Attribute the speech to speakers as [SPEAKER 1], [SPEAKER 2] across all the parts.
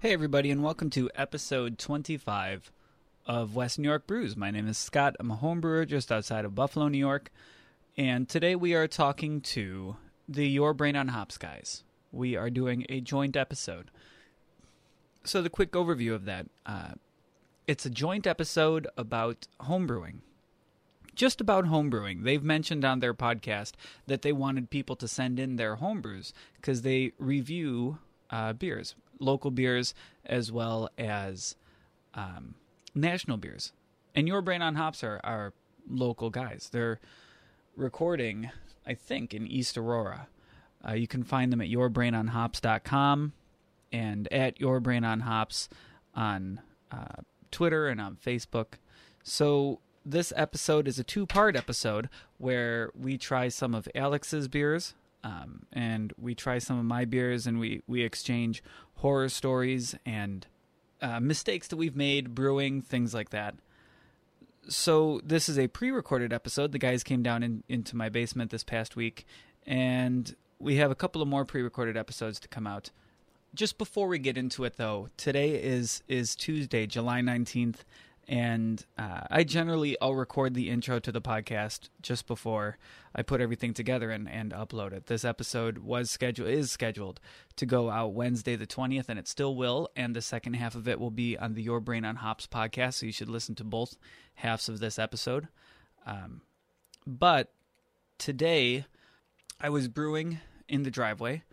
[SPEAKER 1] Hey, everybody, and welcome to episode 25 of West New York Brews. My name is Scott. I'm a home brewer just outside of Buffalo, New York. And today we are talking to the Your Brain on Hops guys. We are doing a joint episode. So, the quick overview of that uh, it's a joint episode about homebrewing. Just about homebrewing. They've mentioned on their podcast that they wanted people to send in their homebrews because they review uh, beers, local beers, as well as um, national beers. And Your Brain on Hops are, are local guys. They're recording, I think, in East Aurora. Uh, you can find them at yourbrainonhops.com and at yourbrainonhops on on uh, Twitter and on Facebook. So this episode is a two-part episode where we try some of Alex's beers um, and we try some of my beers and we, we exchange horror stories and uh, mistakes that we've made brewing, things like that. So this is a pre-recorded episode. The guys came down in, into my basement this past week, and we have a couple of more pre-recorded episodes to come out. Just before we get into it, though, today is is Tuesday, July nineteenth, and uh, I generally I'll record the intro to the podcast just before I put everything together and, and upload it. This episode was scheduled is scheduled to go out Wednesday the twentieth, and it still will. And the second half of it will be on the Your Brain on Hops podcast, so you should listen to both halves of this episode. Um, but today I was brewing in the driveway,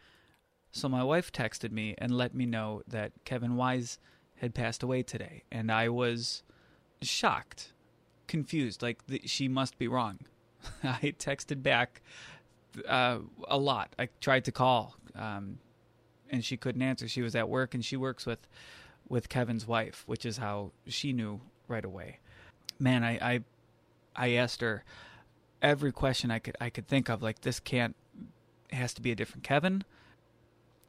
[SPEAKER 1] so my wife texted me and let me know that Kevin Wise had passed away today, and I was shocked, confused, like the, she must be wrong. I texted back uh, a lot. I tried to call, um, and she couldn't answer. She was at work, and she works with with Kevin's wife, which is how she knew right away. Man, I I, I asked her every question I could I could think of. Like this can't has to be a different Kevin.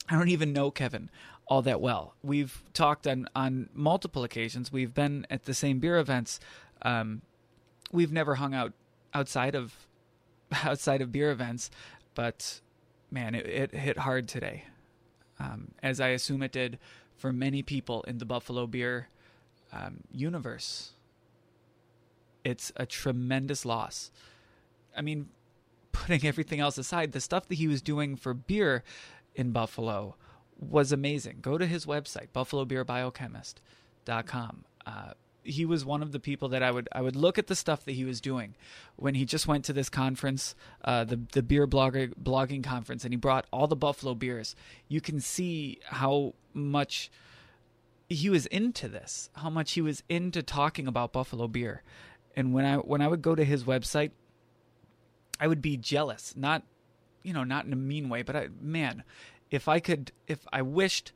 [SPEAKER 1] I don't even know Kevin all that well. We've talked on on multiple occasions. We've been at the same beer events. Um, we've never hung out outside of outside of beer events, but man, it, it hit hard today, um, as I assume it did for many people in the Buffalo beer um, universe. It's a tremendous loss. I mean, putting everything else aside, the stuff that he was doing for beer in Buffalo was amazing. Go to his website, buffalobeerbiochemist.com. Uh, he was one of the people that I would I would look at the stuff that he was doing when he just went to this conference, uh, the the beer blogger blogging conference, and he brought all the Buffalo beers. You can see how much he was into this, how much he was into talking about Buffalo beer. And when I when I would go to his website, I would be jealous, not you know, not in a mean way, but I man, if I could if I wished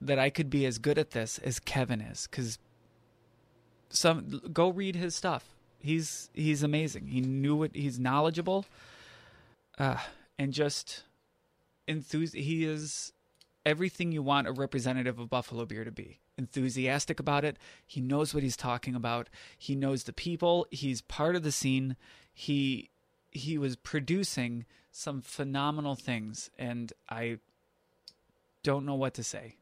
[SPEAKER 1] that I could be as good at this as Kevin is cuz some go read his stuff. He's he's amazing. He knew it. He's knowledgeable, uh, and just enthus. He is everything you want a representative of Buffalo beer to be. Enthusiastic about it. He knows what he's talking about. He knows the people. He's part of the scene. He he was producing some phenomenal things, and I don't know what to say.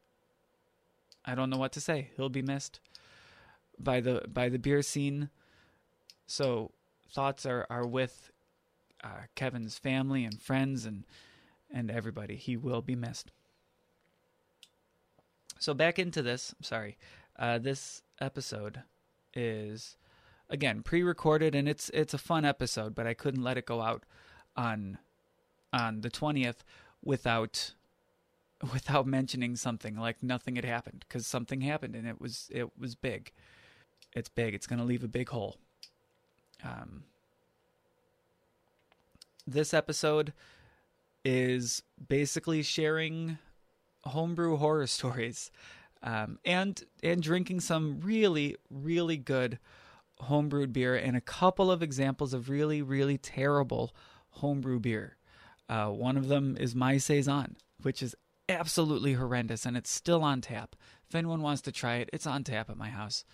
[SPEAKER 1] I don't know what to say. He'll be missed by the by the beer scene. So thoughts are are with uh, Kevin's family and friends and and everybody. He will be missed. So back into this. Sorry, uh, this episode is again pre-recorded and it's it's a fun episode, but I couldn't let it go out on on the twentieth without without mentioning something like nothing had happened because something happened and it was it was big it's big. It's going to leave a big hole. Um, this episode is basically sharing homebrew horror stories um, and and drinking some really really good homebrewed beer and a couple of examples of really really terrible homebrew beer. Uh, one of them is my saison, which is absolutely horrendous, and it's still on tap. If anyone wants to try it, it's on tap at my house.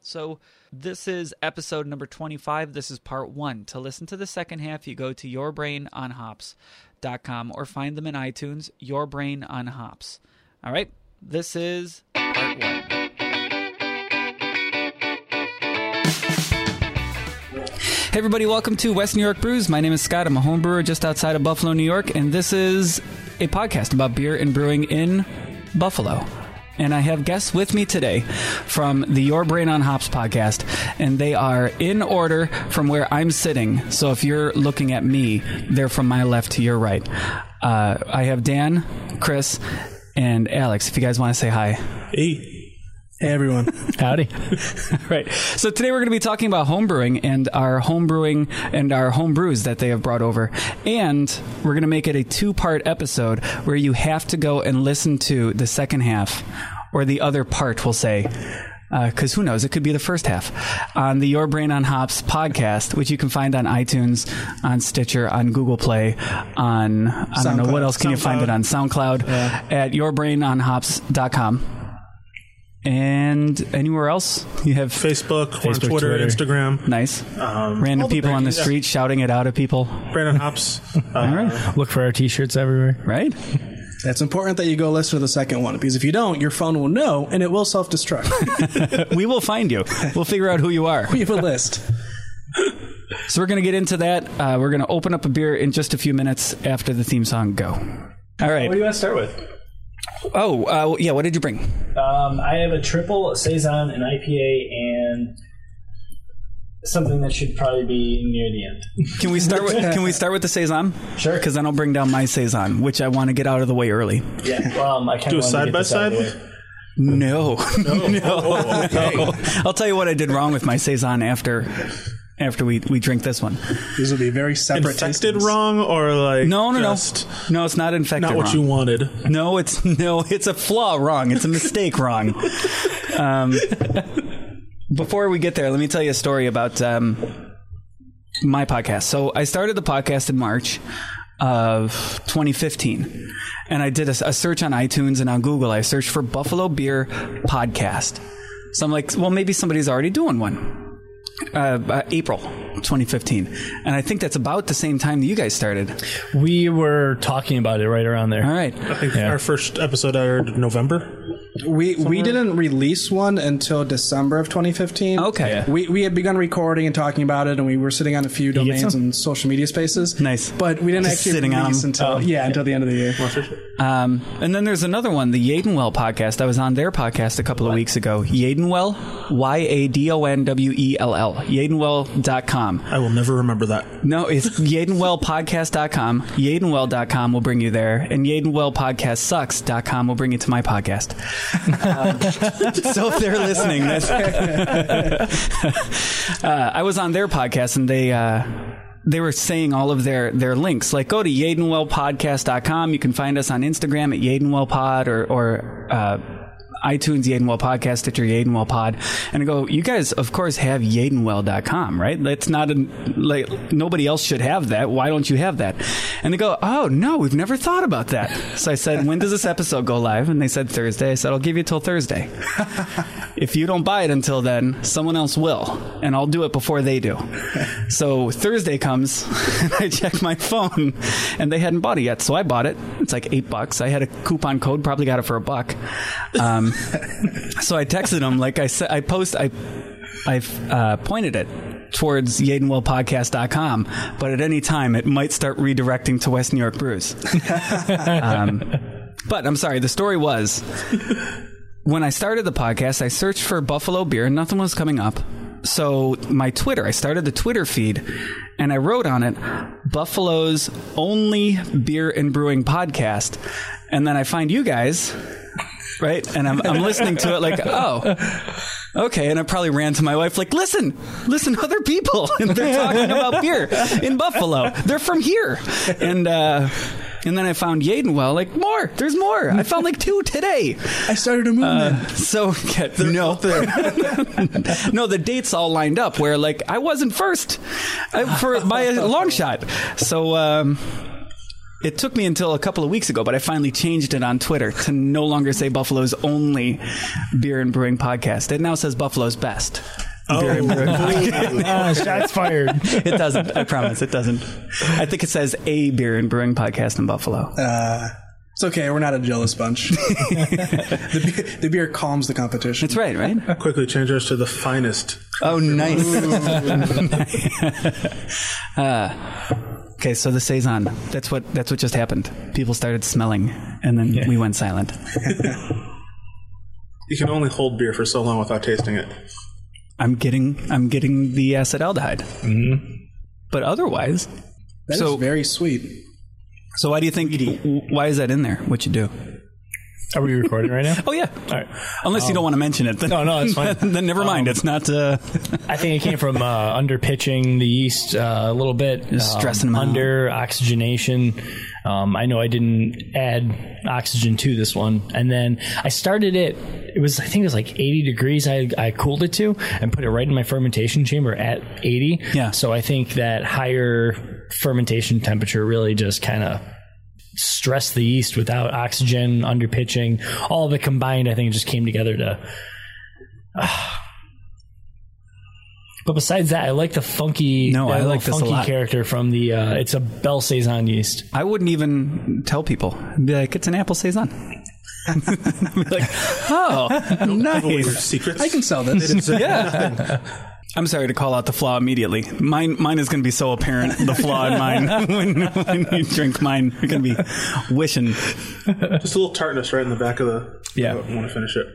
[SPEAKER 1] So, this is episode number 25. This is part one. To listen to the second half, you go to yourbrainonhops.com or find them in iTunes, Your Brain on Hops. All right, This is part one. Hey, everybody, welcome to West New York Brews. My name is Scott. I'm a home brewer just outside of Buffalo, New York, and this is a podcast about beer and brewing in Buffalo. And I have guests with me today from the Your Brain on Hops podcast, and they are in order from where I'm sitting. So if you're looking at me, they're from my left to your right. Uh, I have Dan, Chris, and Alex. If you guys want to say hi.
[SPEAKER 2] Hey.
[SPEAKER 3] Hey everyone.
[SPEAKER 1] Howdy. right. So today we're going to be talking about home brewing and our home brewing and our home brews that they have brought over. And we're going to make it a two part episode where you have to go and listen to the second half or the other part, we'll say. Because uh, who knows? It could be the first half on the Your Brain on Hops podcast, which you can find on iTunes, on Stitcher, on Google Play, on I don't know what else can you find it on SoundCloud
[SPEAKER 3] Yeah.
[SPEAKER 1] at yourbrainonhops.com. And anywhere else you have
[SPEAKER 2] Facebook, we're on
[SPEAKER 3] Facebook,
[SPEAKER 2] Twitter,
[SPEAKER 3] Twitter.
[SPEAKER 2] Instagram.
[SPEAKER 1] nice
[SPEAKER 2] Um,
[SPEAKER 1] random
[SPEAKER 2] all the
[SPEAKER 1] people on the
[SPEAKER 2] big- yeah.
[SPEAKER 1] street shouting it out at people.
[SPEAKER 2] Brandon Hops. Uh,
[SPEAKER 1] All right,
[SPEAKER 3] Look for our t-shirts everywhere.
[SPEAKER 1] right?
[SPEAKER 4] It's important that you go listen to the second one because if you don't, your phone will know and it will self destruct.
[SPEAKER 1] we will find you. We'll figure out who you are.
[SPEAKER 4] we have a list.
[SPEAKER 1] So we're going to get into that. Uh, we're going to open up a beer in just a few minutes after the theme song. Go. All right.
[SPEAKER 3] What do you want to start with?
[SPEAKER 1] Oh, uh, yeah. What did you bring?
[SPEAKER 3] Um, I have a triple, a saison, an IPA, and something that should probably be near the end.
[SPEAKER 1] Can we start with Can we start with the saison?
[SPEAKER 3] Sure.
[SPEAKER 1] Because then I'll bring down my saison, which I want to get out of the way early.
[SPEAKER 3] Yeah. Um, I kind
[SPEAKER 2] Do a side by side.
[SPEAKER 1] No, no.
[SPEAKER 2] Oh, okay.
[SPEAKER 1] I'll tell you what I did wrong with my saison after after we we drink this one.
[SPEAKER 4] These will be very separate
[SPEAKER 2] Infected
[SPEAKER 4] tastings.
[SPEAKER 2] wrong or like
[SPEAKER 1] No, no,
[SPEAKER 2] just
[SPEAKER 1] no, no. It's not infected.
[SPEAKER 2] not what
[SPEAKER 1] wrong.
[SPEAKER 2] you wanted.
[SPEAKER 1] No, it's no, it's a flaw wrong. It's a mistake wrong. Um, before we get there, let me tell you a story about um, my podcast. So I started the podcast in March of 2015, and I did a, a search on iTunes and on Google. I searched for Buffalo Beer Podcast. So I'm like, well, maybe somebody's already doing one. Uh, uh, April 2015, and I think that's about the same time that you guys started.
[SPEAKER 3] We were talking about it right around there.
[SPEAKER 1] All right.
[SPEAKER 2] I think
[SPEAKER 3] Yeah.
[SPEAKER 2] our first episode aired November.
[SPEAKER 4] We we didn't release one until December of 2015.
[SPEAKER 1] Okay.
[SPEAKER 3] Yeah.
[SPEAKER 4] We, we had begun recording and talking about it, and we were sitting on a few domains and social media spaces.
[SPEAKER 1] Nice.
[SPEAKER 4] but we didn't
[SPEAKER 1] Just
[SPEAKER 4] actually
[SPEAKER 1] sitting
[SPEAKER 4] release
[SPEAKER 1] them.
[SPEAKER 4] until
[SPEAKER 3] Oh.
[SPEAKER 4] yeah until the end of the year.
[SPEAKER 1] Um, and then there's another one, the Yadonwell podcast. I was on their podcast a couple of weeks ago. Yadonwell, Y A D O N W E L L, Yadonwell.com.
[SPEAKER 2] I will never remember that.
[SPEAKER 1] No, it's YadonwellPodcast.com. Yadonwell.com will bring you there, and YadonwellPodcastSucks.com will bring you to my podcast. Um, so if they're listening, that's. uh, I was on their podcast, and they. Uh, they were saying all of their, their links. Like, go to YadonwellPodcast.com. You can find us on Instagram at YadonwellPod or, or uh, iTunes, Yadonwell Podcast, Stitcher, Yadonwell Pod. And I go, you guys, of course, have Yadonwell.com, right? That's not a, like, nobody else should have that. Why don't you have that? And they go, oh, no, we've never thought about that. So I said, when does this episode go live? And they said Thursday. I said, I'll give you till Thursday. if you don't buy it until then, someone else will, and I'll do it before they do. So Thursday comes, and I check my phone, and they hadn't bought it yet. So I bought it. It's like eight bucks. I had a coupon code, probably got it for a buck. Um, so I texted him, like I said, I post, I, I uh, pointed it towards YadonwellPodcast.com, but at any time it might start redirecting to West New York Brews. um, but I'm sorry, the story was when I started the podcast, I searched for Buffalo beer and nothing was coming up. So my Twitter, I started the Twitter feed and I wrote on it Buffalo's only beer and brewing podcast. And then I find you guys, right? And I'm, I'm listening to it like, oh, okay. And I probably ran to my wife like, listen, listen, other people. And they're talking about beer in Buffalo. They're from here. And, uh, and then I found Yadonwell, like, more, there's more. I found like two today.
[SPEAKER 4] I started a movement.
[SPEAKER 1] So no, no, the dates all lined up where like I wasn't first I, for by a long shot. So um, it took me until a couple of weeks ago, but I finally changed it on Twitter to no longer say Buffalo's only beer and brewing podcast. It now says Buffalo's best. Beer and brewing podcast.
[SPEAKER 3] Ah, shots fired.
[SPEAKER 1] It doesn't. I promise, it doesn't. I think it says a beer and brewing podcast in Buffalo.
[SPEAKER 4] Uh, It's okay. We're not a jealous bunch. the, beer, the beer calms the competition.
[SPEAKER 1] That's right, right?
[SPEAKER 2] Quickly change ours to the finest.
[SPEAKER 1] Oh, nice. Uh, okay, so the saison. That's what that's what just happened. People started smelling, and then we went silent.
[SPEAKER 2] You can only hold beer for so long without tasting it.
[SPEAKER 1] I'm getting I'm getting the acetaldehyde. Mm-hmm. But otherwise,
[SPEAKER 4] That is
[SPEAKER 1] so-
[SPEAKER 4] very sweet.
[SPEAKER 1] so why do you think? Why is that in there? What you do?
[SPEAKER 5] Are we recording right now?
[SPEAKER 1] Oh yeah.
[SPEAKER 5] All right.
[SPEAKER 1] Unless you don't want to mention it. Then,
[SPEAKER 5] No, no, it's fine.
[SPEAKER 1] then never mind. it's not. Uh,
[SPEAKER 5] I think it came from uh, under pitching the yeast uh, a little bit, um,
[SPEAKER 1] stressing 'em out.
[SPEAKER 5] under oxygenation. Um, I know I didn't add oxygen to this one, and then I started it. It was I think it was like 80 degrees. I I cooled it to and put it right in my fermentation chamber at 80.
[SPEAKER 1] Yeah.
[SPEAKER 5] So I think that higher fermentation temperature really just kind of stressed the yeast without oxygen, under pitching, all of it combined. I think it just came together to. But besides that, I like the funky.
[SPEAKER 1] No, I
[SPEAKER 5] little
[SPEAKER 1] like this a
[SPEAKER 5] funky
[SPEAKER 1] lot.
[SPEAKER 5] character from the. Uh, it's a Belle Saison yeast.
[SPEAKER 1] I wouldn't even tell people. I'd be like, it's an apple saison. I'd be like, oh,
[SPEAKER 2] Your
[SPEAKER 1] nice.
[SPEAKER 2] secrets.
[SPEAKER 4] I can sell this.
[SPEAKER 1] Yeah. I'm sorry to call out the flaw immediately. Mine, mine is going to be so apparent. The flaw in mine when, when you drink mine, you're going to be wishing.
[SPEAKER 2] Just a little tartness right in the back of the.
[SPEAKER 5] Yeah.
[SPEAKER 2] I want to finish it.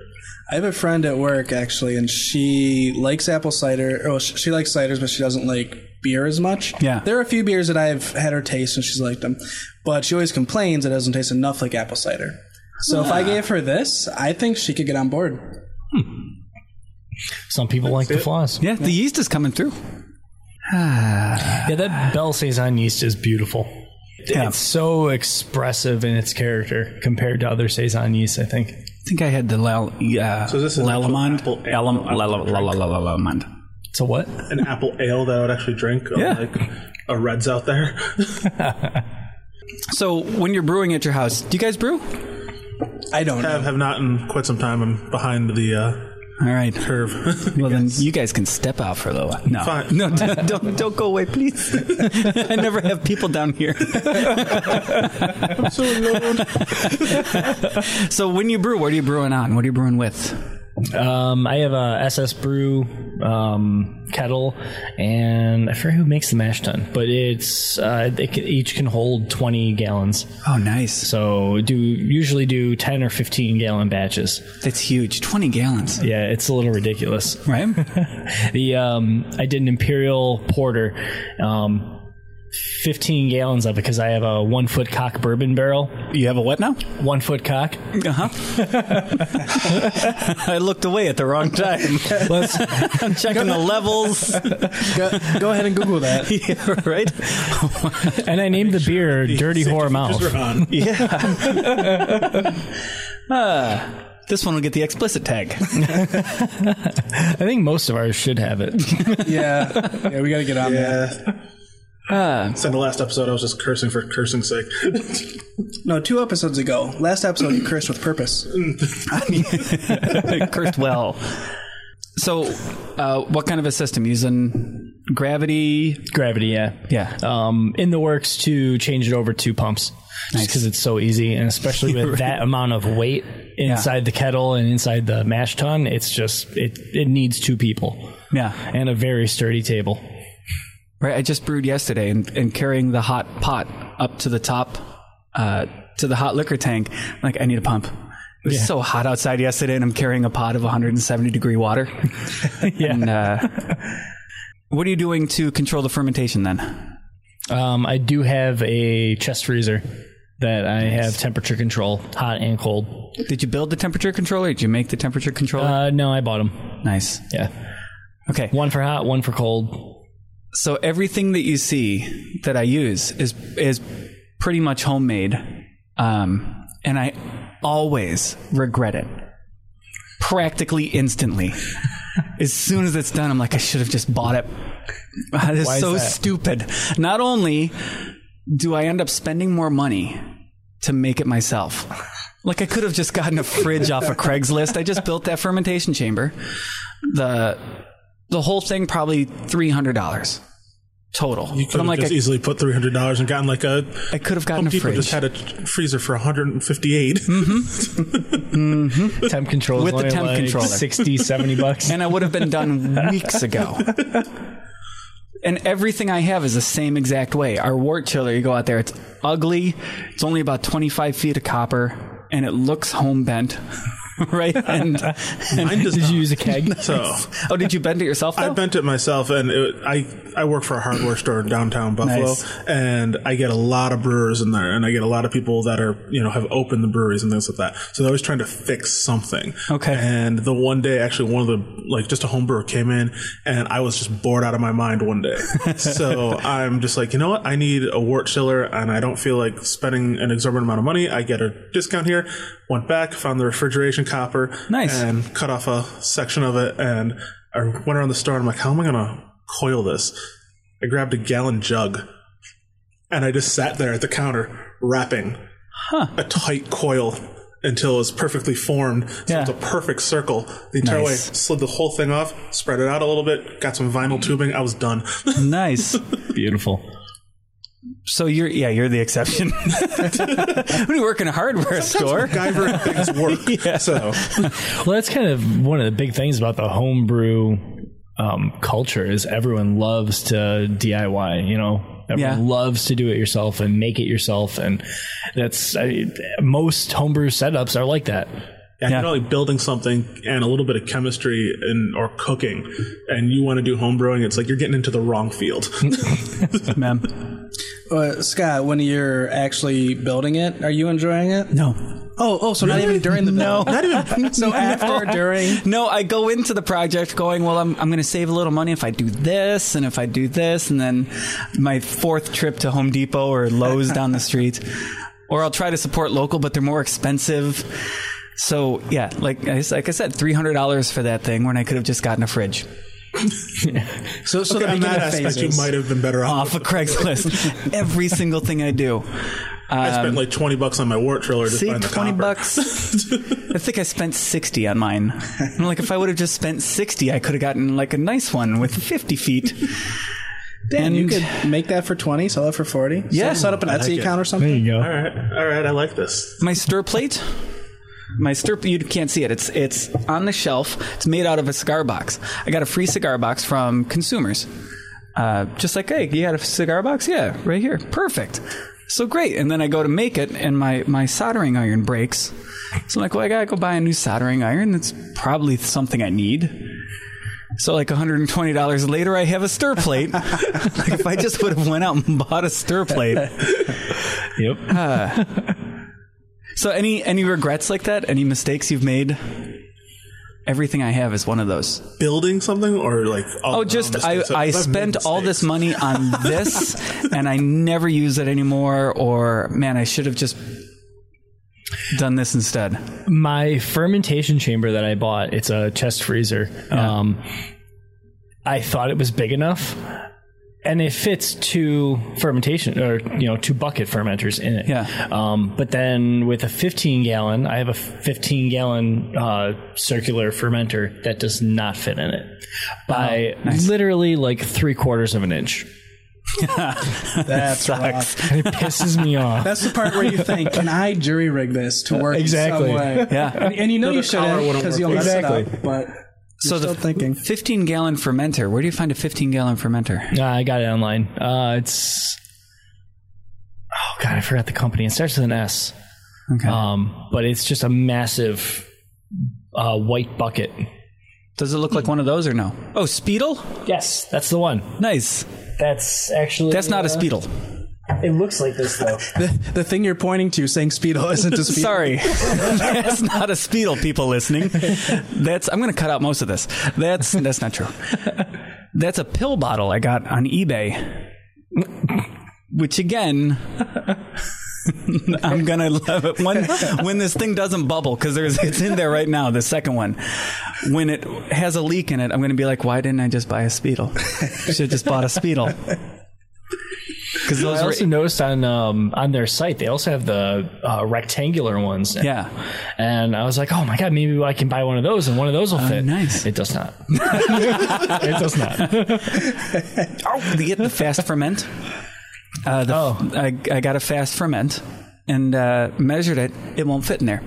[SPEAKER 4] I have a friend at work actually, and she likes apple cider. Oh, sh- she likes ciders, but she doesn't like beer as much.
[SPEAKER 1] Yeah.
[SPEAKER 4] there are a few beers that I've had her taste, and she's liked them, but she always complains it doesn't taste enough like apple cider. So if I ah. gave her this, I think she could get on board. Hmm.
[SPEAKER 5] Some people like the flaws.
[SPEAKER 1] Yeah, the yeast is coming through.
[SPEAKER 5] Yeah, that Belle Saison yeast is beautiful.
[SPEAKER 1] Yeah.
[SPEAKER 5] It's so expressive in its character compared to other Saison yeast, I think.
[SPEAKER 1] I think I had the Lal, uh,
[SPEAKER 2] So this is
[SPEAKER 1] Lallemand.
[SPEAKER 2] apple- apple-
[SPEAKER 1] Alam-
[SPEAKER 2] apple
[SPEAKER 1] Lala- Lala- Lala- Lallemand.
[SPEAKER 5] So what?
[SPEAKER 2] An apple ale that I would actually drink.
[SPEAKER 1] Yeah.
[SPEAKER 2] Like a Reds out there.
[SPEAKER 1] So when you're brewing at your house, do you guys brew?
[SPEAKER 4] I don't
[SPEAKER 2] have,
[SPEAKER 4] know.
[SPEAKER 2] have not in quite some time. I'm behind the uh,
[SPEAKER 1] All right.
[SPEAKER 2] curve.
[SPEAKER 1] Well, then you guys can step out for a little while. No,
[SPEAKER 2] Fine.
[SPEAKER 1] no, don't, don't don't go away, please. I never have people down here.
[SPEAKER 2] I'm so alone.
[SPEAKER 1] So when you brew, what are you brewing on? What are you brewing with?
[SPEAKER 5] Um, I have a SS Brew um, kettle, and I forget who makes the mash tun, but it's uh, they can, each can hold 20 gallons.
[SPEAKER 1] Oh, nice.
[SPEAKER 5] So do usually do 10 or 15 gallon batches.
[SPEAKER 1] That's huge. Twenty gallons,
[SPEAKER 5] Yeah, it's a little ridiculous.
[SPEAKER 1] right?
[SPEAKER 5] The um, I did an imperial porter, um, 15 gallons of it because I have a one foot cock bourbon barrel.
[SPEAKER 1] You have a what now?
[SPEAKER 5] One foot cock.
[SPEAKER 1] Uh huh. I looked away at the wrong time. I'm checking the levels.
[SPEAKER 4] Go, go ahead and Google that.
[SPEAKER 1] yeah, right.
[SPEAKER 5] And I named the beer Dirty Whore Mouth.
[SPEAKER 1] Yeah. Ah, this one will get the explicit tag.
[SPEAKER 5] I think most of ours should have it.
[SPEAKER 4] Yeah, yeah, we got to get on that.
[SPEAKER 2] Yeah. So in the last episode, I was just cursing for cursing's sake.
[SPEAKER 4] No, two episodes ago. Last episode, you cursed with purpose.
[SPEAKER 1] Cursed well. So, uh, what kind of a system? Using gravity?
[SPEAKER 5] Gravity, yeah.
[SPEAKER 1] Yeah.
[SPEAKER 5] Um, in the works to change it over to pumps. Just because it's so easy, and especially with that amount of weight inside the kettle and inside the mash tun, it's just it it needs two people
[SPEAKER 1] Yeah.
[SPEAKER 5] and a very sturdy table.
[SPEAKER 1] Right. I just brewed yesterday and, and carrying the hot pot up to the top, uh, to the hot liquor tank. I'm like, I need a pump. It was so hot outside yesterday and I'm carrying a pot of 170 degree water.
[SPEAKER 5] Yeah.
[SPEAKER 1] And, uh, what are you doing to control the fermentation then?
[SPEAKER 5] Um, I do have a chest freezer that I have temperature control, hot and cold.
[SPEAKER 1] Did you build the temperature controller? Did you make the temperature controller?
[SPEAKER 5] Uh, no, I bought them.
[SPEAKER 1] nice.
[SPEAKER 5] Yeah,
[SPEAKER 1] Okay.
[SPEAKER 5] one for hot, one for cold.
[SPEAKER 1] So everything that you see that I use is is pretty much homemade, um, and I always regret it. Practically instantly, as soon as it's done, I'm like, I should have just bought it. That is
[SPEAKER 5] Why is
[SPEAKER 1] so
[SPEAKER 5] that?
[SPEAKER 1] stupid. Not only do I end up spending more money to make it myself. Like I could have just gotten a fridge off of Craigslist. I just built that fermentation chamber. The the whole thing probably three hundred dollars. total.
[SPEAKER 2] You
[SPEAKER 1] but
[SPEAKER 2] could
[SPEAKER 1] I'm
[SPEAKER 2] have
[SPEAKER 1] like,
[SPEAKER 2] just
[SPEAKER 1] I,
[SPEAKER 2] easily put three hundred dollars and gotten like a.
[SPEAKER 1] I could have gotten
[SPEAKER 2] Home
[SPEAKER 1] a
[SPEAKER 2] Depot
[SPEAKER 1] fridge.
[SPEAKER 2] just had a freezer for one hundred and fifty-eight. Mm-hmm. Mm-hmm.
[SPEAKER 5] temp control
[SPEAKER 1] With the temp
[SPEAKER 5] like
[SPEAKER 1] controller.
[SPEAKER 5] 60, 70 bucks.
[SPEAKER 1] and I would have been done weeks ago. And everything I have is the same exact way. Our wort chiller, you go out there, it's ugly. It's only about 25 feet of copper, and it looks home bent. right? And,
[SPEAKER 2] does
[SPEAKER 5] Did
[SPEAKER 2] not.
[SPEAKER 5] you use a keg?
[SPEAKER 2] So
[SPEAKER 1] oh, did you bend it yourself? Though?
[SPEAKER 2] I bent it myself, and it, I I work for a hardware store in downtown Buffalo,
[SPEAKER 1] Nice.
[SPEAKER 2] and I get a lot of brewers in there, and I get a lot of people that are you know have opened the breweries and things like that. So they're always trying to fix something.
[SPEAKER 1] Okay.
[SPEAKER 2] And the one day, actually, one of the like just a home brewer came in, and I was just bored out of my mind one day. so I'm just like, you know what? I need a wort chiller, and I don't feel like spending an exorbitant amount of money. I get a discount here. Went back, found the refrigeration copper,
[SPEAKER 1] Nice.
[SPEAKER 2] and cut off a section of it and I went around the store and I'm like, how am I gonna coil this? I grabbed a gallon jug and I just sat there at the counter wrapping a tight coil until it was perfectly formed. So
[SPEAKER 1] Yeah.
[SPEAKER 2] it's a perfect circle. The entire
[SPEAKER 1] Nice.
[SPEAKER 2] way, slid the whole thing off, spread it out a little bit, got some vinyl tubing, I was done.
[SPEAKER 1] nice.
[SPEAKER 5] Beautiful.
[SPEAKER 1] So you're yeah, you're the exception. when you work in a hardware store,
[SPEAKER 2] MacGyver things work. So
[SPEAKER 5] Well, that's kind of one of the big things about the homebrew um, culture is everyone loves to DIY. You know, everyone
[SPEAKER 1] Yeah.
[SPEAKER 5] loves to do it yourself and make it yourself, and that's I, most homebrew setups are like that.
[SPEAKER 2] Yeah,
[SPEAKER 1] Yeah.
[SPEAKER 2] you're only building something and a little bit of chemistry and or cooking, and you want to do home brewing. It's like you're getting into the wrong field.
[SPEAKER 1] ma'am.
[SPEAKER 4] Uh, Scott, when you're actually building it, are you enjoying it?
[SPEAKER 1] No.
[SPEAKER 4] Oh, oh, so not even during the
[SPEAKER 1] No.
[SPEAKER 4] Not even so after, during.
[SPEAKER 1] No, I go into the project going, well, I'm, I'm going to save a little money if I do this and if I do this. And then my fourth trip to Home Depot or Lowe's down the street. Or I'll try to support local, but they're more expensive. So, yeah, like, I- like I said, $300 for that thing when I could have just gotten a fridge
[SPEAKER 4] So, so
[SPEAKER 2] Okay,
[SPEAKER 4] the
[SPEAKER 2] on that aspect, you might have been better off.
[SPEAKER 1] off of Craigslist. Every single thing I do.
[SPEAKER 2] I spent um, like twenty bucks on my wart trailer just
[SPEAKER 1] See,
[SPEAKER 2] buying the
[SPEAKER 1] 20
[SPEAKER 2] copper.
[SPEAKER 1] bucks. I think I spent 60 on mine. I'm like, if I would have just spent 60, I could have gotten like a nice one with 50 feet.
[SPEAKER 4] Dan, you could make that for 20, sell it for 40.
[SPEAKER 1] Yeah.
[SPEAKER 4] So set up an
[SPEAKER 2] like
[SPEAKER 4] Etsy
[SPEAKER 2] it.
[SPEAKER 4] account or something.
[SPEAKER 5] There you go.
[SPEAKER 2] All right, all right, I like this.
[SPEAKER 1] My stir plate, my stir you can't see it. It's it's on the shelf. It's made out of a cigar box. I got a free cigar box from consumers. Uh, just like, hey, you got a cigar box? Yeah, right here. Perfect. So great. And then I go to make it, and my my soldering iron breaks. So I'm like, well, I gotta go buy a new soldering iron. That's probably something I need. So like $120 later, I have a stir plate. like if I just would have went out and bought a stir plate.
[SPEAKER 5] Yep.
[SPEAKER 1] So any any regrets like that? Any mistakes you've made? Everything I have is one of those.
[SPEAKER 2] Building something or like all
[SPEAKER 1] Oh, just I,
[SPEAKER 2] mistakes?
[SPEAKER 1] I
[SPEAKER 2] I've
[SPEAKER 1] spent all this money on this and I never use it anymore or man, I should have just done this instead.
[SPEAKER 5] my fermentation chamber that I bought, it's a chest freezer. Um, I thought it was big enough, and it fits two fermentation or you know two bucket fermenters in it.
[SPEAKER 1] Yeah.
[SPEAKER 5] Um, but then with a 15 gallon, I have a 15 gallon uh, circular fermenter that does not fit in it by literally like three quarters of an inch.
[SPEAKER 4] That's
[SPEAKER 1] Sucks.
[SPEAKER 5] It pisses me off.
[SPEAKER 4] That's the part where you think, can I jury rig this to work
[SPEAKER 5] Exactly.
[SPEAKER 4] in some way?
[SPEAKER 1] Yeah.
[SPEAKER 4] And, and you know you shouldn't because
[SPEAKER 2] work
[SPEAKER 4] you'll mess
[SPEAKER 5] Exactly.
[SPEAKER 4] it up. But
[SPEAKER 1] So
[SPEAKER 4] you're
[SPEAKER 1] the
[SPEAKER 4] still thinking.
[SPEAKER 1] 15 gallon fermenter, where do you find a 15 gallon fermenter?
[SPEAKER 5] Uh, I got it online. Uh, it's oh god, I forgot the company. It starts with an S.
[SPEAKER 1] Okay.
[SPEAKER 5] Um, but it's just a massive uh, white bucket.
[SPEAKER 1] Does it look like one of those or no? Oh, Speidel?
[SPEAKER 5] Yes, that's the one.
[SPEAKER 1] Nice.
[SPEAKER 5] That's actually
[SPEAKER 1] That's not a Speidel.
[SPEAKER 5] It looks like this though.
[SPEAKER 4] The, the thing you're pointing to saying Speedo isn't a Speedo.
[SPEAKER 1] Sorry, that's not a Speidel. People listening, that's I'm going to cut out most of this. That's that's not true. That's a pill bottle I got on eBay, which again. I'm gonna love it when when this thing doesn't bubble because there's it's in there right now. The second one, when it has a leak in it, I'm gonna be like, why didn't I just buy a Speidel? Should have just bought a Speidel. Because those
[SPEAKER 5] I also noticed on um, on their site they also have the uh, rectangular ones. now.
[SPEAKER 1] yeah.
[SPEAKER 5] And I was like, oh my god, maybe I can buy one of those and one of those will fit.
[SPEAKER 1] nice.
[SPEAKER 5] It does not. it does not.
[SPEAKER 1] Oh, the, the fast ferment. Uh, the,
[SPEAKER 5] Oh.
[SPEAKER 1] I, I got a fast ferment and uh, measured it. It won't fit in there.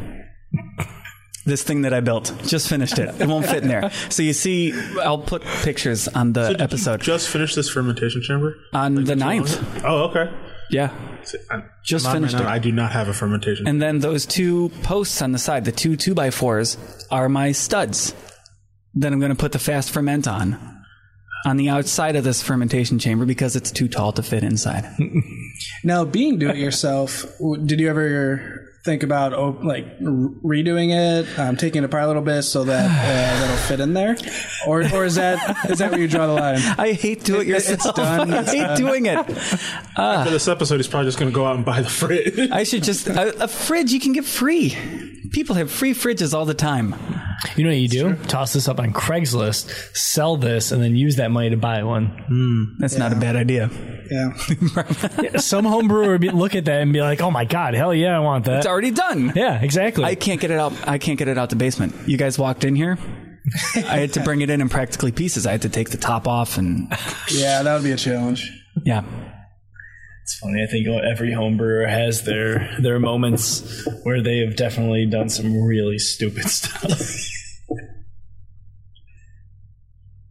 [SPEAKER 1] This thing that I built, just finished it. It won't fit in there. So you see, I'll put pictures on the
[SPEAKER 2] Did you
[SPEAKER 1] episode
[SPEAKER 2] just finish this fermentation chamber.
[SPEAKER 1] on the 9th.
[SPEAKER 2] Oh, okay.
[SPEAKER 1] Yeah.
[SPEAKER 2] I'm-
[SPEAKER 1] Just
[SPEAKER 2] I'm
[SPEAKER 1] finished
[SPEAKER 2] right now.
[SPEAKER 1] it.
[SPEAKER 2] I do not have a fermentation.
[SPEAKER 1] And then those two posts on the side, the two two by fours, are my studs. That I'm going to put the fast ferment on, on the outside of this fermentation chamber because it's too tall to fit inside.
[SPEAKER 4] Now, being do it yourself, did you ever think about oh, like r- redoing it, um, taking it apart a little bit so that uh, that'll fit in there, or or is that is that where you draw the line?
[SPEAKER 1] I hate do it yourself.
[SPEAKER 4] it's done.
[SPEAKER 1] I
[SPEAKER 4] It's
[SPEAKER 1] hate
[SPEAKER 4] done.
[SPEAKER 1] doing it.
[SPEAKER 2] For this episode, he's probably just going to go out and buy the fridge.
[SPEAKER 1] I should just a, a fridge you can get free. People have free fridges all the time.
[SPEAKER 5] You know what you do? Toss this up on Craigslist, sell this, and then use that money to buy one. Hmm.
[SPEAKER 1] That's not a bad idea.
[SPEAKER 4] Yeah,
[SPEAKER 5] Some home brewer would be, look at that and be like, "Oh my god, hell yeah, I want that."
[SPEAKER 1] It's already done.
[SPEAKER 5] yeah, exactly.
[SPEAKER 1] I can't get it out. I can't get it out the basement. You guys walked in here. I had to bring it in in practically pieces. I had to take the top off and
[SPEAKER 4] yeah, that would be a challenge.
[SPEAKER 1] yeah.
[SPEAKER 5] It's funny. I think every home brewer has their their moments where they have definitely done some really stupid stuff.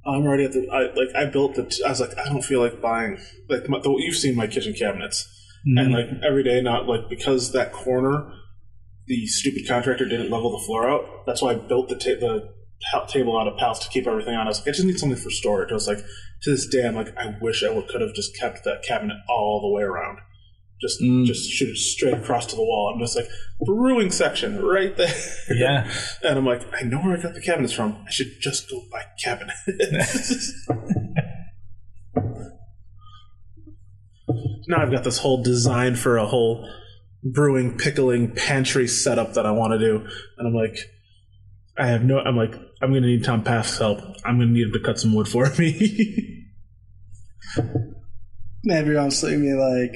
[SPEAKER 2] I'm already at the. I, like I built the. I was like, I don't feel like buying. Like my, the, you've seen my kitchen cabinets, and mm-hmm. like every day, not like because that corner, the stupid contractor didn't level the floor out. That's why I built the ta- the ta- table out of pallets to keep everything on. I was like, I just need something for storage. I was like, to this day, I'm like, I wish I would could have just kept that cabinet all the way around. Just, mm. just shoot it straight across to the wall. I'm just like brewing section right there.
[SPEAKER 5] yeah.
[SPEAKER 2] And I'm like, I know where I got the cabinets from. I should just go buy cabinets. now I've got this whole design for a whole brewing, pickling, pantry setup that I want to do. And I'm like, I have no, I'm like, I'm going to need Tom Paff's help. I'm going to need him to cut some wood for me.
[SPEAKER 4] Everyone's looking at me like,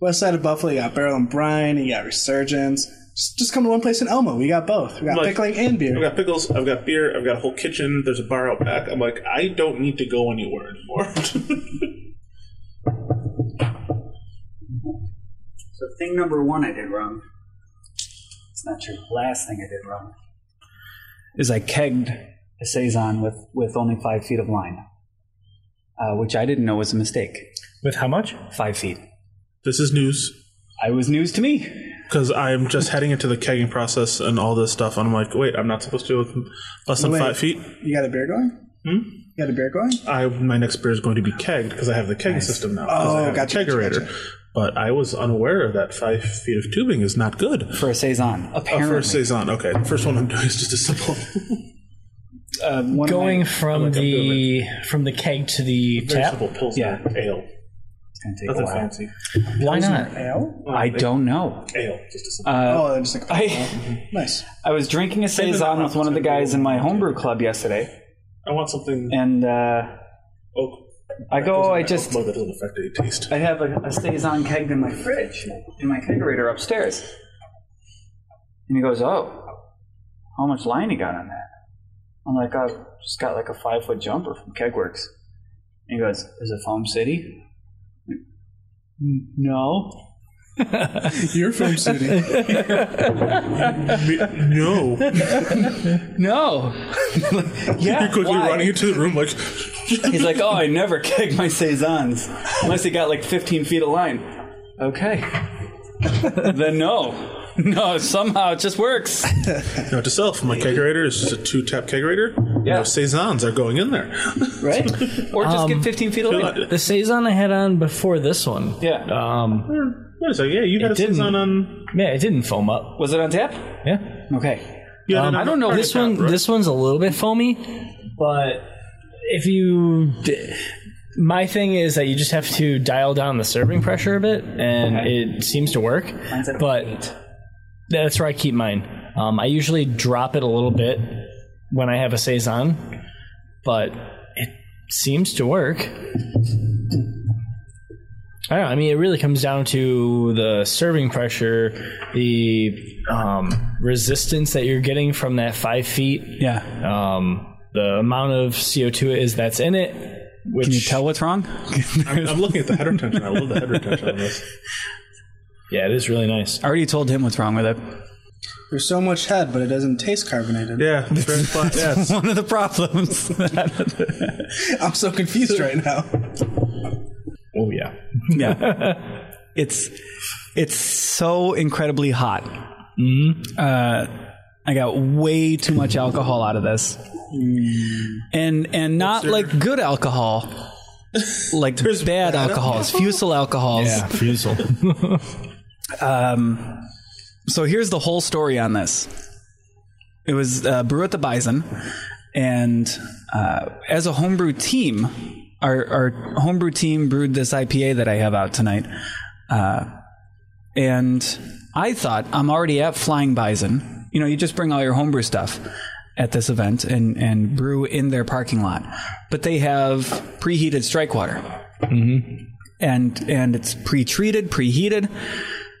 [SPEAKER 4] west side of Buffalo, you got Barrel and Brine, you got Resurgence. Just, just come to one place in Elmo. We got both. We got
[SPEAKER 2] Like-
[SPEAKER 4] pickling and beer.
[SPEAKER 2] I've got pickles, I've got beer, I've got a whole kitchen, there's a bar out back. I'm like, I don't need to go anywhere anymore.
[SPEAKER 1] So thing number one I did wrong. It's not true. Last thing I did wrong is I kegged a saison with with only five feet of line, uh, which I didn't know was a mistake.
[SPEAKER 5] With how much?
[SPEAKER 1] Five feet.
[SPEAKER 2] this is news.
[SPEAKER 1] I was news to me.
[SPEAKER 2] because I'm just heading into the kegging process and all this stuff. And I'm like, wait, I'm not supposed to do with less than
[SPEAKER 4] Wait.
[SPEAKER 2] five feet.
[SPEAKER 4] You got a beer going? Hmm? You got a beer going?
[SPEAKER 2] I my next beer is going to be kegged because I have the kegging system now. 'cause I
[SPEAKER 4] Oh,
[SPEAKER 2] have
[SPEAKER 4] gotcha,
[SPEAKER 2] a
[SPEAKER 4] gotcha,
[SPEAKER 2] kegerator.
[SPEAKER 4] gotcha.
[SPEAKER 2] But I was unaware that five feet of tubing is not good.
[SPEAKER 1] for a saison.
[SPEAKER 2] Oh,
[SPEAKER 1] Apparently,
[SPEAKER 2] for a saison, okay. The first one I'm doing is just a simple.
[SPEAKER 1] one of
[SPEAKER 5] Going
[SPEAKER 1] my-
[SPEAKER 5] from
[SPEAKER 2] like
[SPEAKER 5] the from the keg to the
[SPEAKER 2] Very
[SPEAKER 5] tap.
[SPEAKER 2] simple pilsner ale.
[SPEAKER 1] It's gonna take a
[SPEAKER 2] Nothing fancy.
[SPEAKER 5] Why not?
[SPEAKER 4] Ale?
[SPEAKER 1] I don't know.
[SPEAKER 2] Ale, just a simple.
[SPEAKER 1] Uh,
[SPEAKER 4] Oh, just like,
[SPEAKER 1] I
[SPEAKER 4] nice.
[SPEAKER 1] I was drinking a saison with one of the guys in my homebrew club yesterday,
[SPEAKER 2] I want something
[SPEAKER 1] and uh,
[SPEAKER 2] oak.
[SPEAKER 1] I go. I just
[SPEAKER 2] Well, that doesn't affect any taste.
[SPEAKER 1] I have a, a saison kegged in my fridge, in my kegerator upstairs. And he goes, "Oh, how much line you got on that?" I'm like, "I've just got like a five foot jumper from Kegworks." And he goes, "Is it Foam City?" "N- No.
[SPEAKER 4] You're from City.
[SPEAKER 2] no.
[SPEAKER 1] No. yeah.
[SPEAKER 2] You're quickly
[SPEAKER 1] why?
[SPEAKER 2] running into the room like,
[SPEAKER 1] He's like, "Oh, I never keg my saisons unless he got like 15 feet of line." Okay. then no. No, somehow it just works.
[SPEAKER 2] Note to self, my kegerator is just a two tap kegerator.
[SPEAKER 1] Yeah.
[SPEAKER 2] No saisons are going in there.
[SPEAKER 1] Right? Or just
[SPEAKER 5] Um,
[SPEAKER 1] get 15 feet of line.
[SPEAKER 5] The saison I had on before this one.
[SPEAKER 1] Yeah.
[SPEAKER 5] Um,
[SPEAKER 2] Wait a second, yeah, you had a
[SPEAKER 5] didn't.
[SPEAKER 2] saison on.
[SPEAKER 5] yeah, it didn't foam up.
[SPEAKER 1] Was it on tap?
[SPEAKER 5] Yeah.
[SPEAKER 1] Okay.
[SPEAKER 2] You had
[SPEAKER 5] Um,
[SPEAKER 2] it on
[SPEAKER 1] I don't know
[SPEAKER 5] This
[SPEAKER 2] top,
[SPEAKER 5] one,
[SPEAKER 2] right?
[SPEAKER 5] this one's a little bit foamy, but if you, d- my thing is that you just have to dial down the serving pressure a bit, and
[SPEAKER 1] Okay.
[SPEAKER 5] it seems to work.
[SPEAKER 1] Mine's at
[SPEAKER 5] but
[SPEAKER 1] eight.
[SPEAKER 5] that's where I keep mine. Um, I usually drop it a little bit when I have a saison, but it seems to work. I don't know. I mean, it really comes down to the serving pressure, the um, resistance that you're getting from that five feet,
[SPEAKER 1] Yeah.
[SPEAKER 5] um, the amount of CO2 it is that's in it. Which,
[SPEAKER 1] Can you tell what's wrong?
[SPEAKER 2] I'm, I'm looking at the head retention. I love the head retention on this.
[SPEAKER 5] Yeah, it is really nice.
[SPEAKER 1] I already told him what's wrong with it.
[SPEAKER 4] There's so much head, but it doesn't taste carbonated.
[SPEAKER 2] Yeah, it's very flat. Yeah, it's-
[SPEAKER 1] One of the problems.
[SPEAKER 4] I'm so confused right now.
[SPEAKER 5] Oh yeah.
[SPEAKER 1] yeah. It's it's so incredibly hot. Uh, I got way too much alcohol out of this, and and not like good alcohol, like There's bad alcohols, fusel alcohols.
[SPEAKER 5] Yeah, fusel.
[SPEAKER 1] So here's the whole story on this. It was uh, brew at the Bison, and uh, as a homebrew team, our, our homebrew team brewed this IPA that I have out tonight. Uh, and I thought I'm already at Flying Bison. You know, you just bring all your homebrew stuff at this event and, and brew in their parking lot. But they have preheated strike water. Mm-hmm. And, and it's pre-treated, preheated.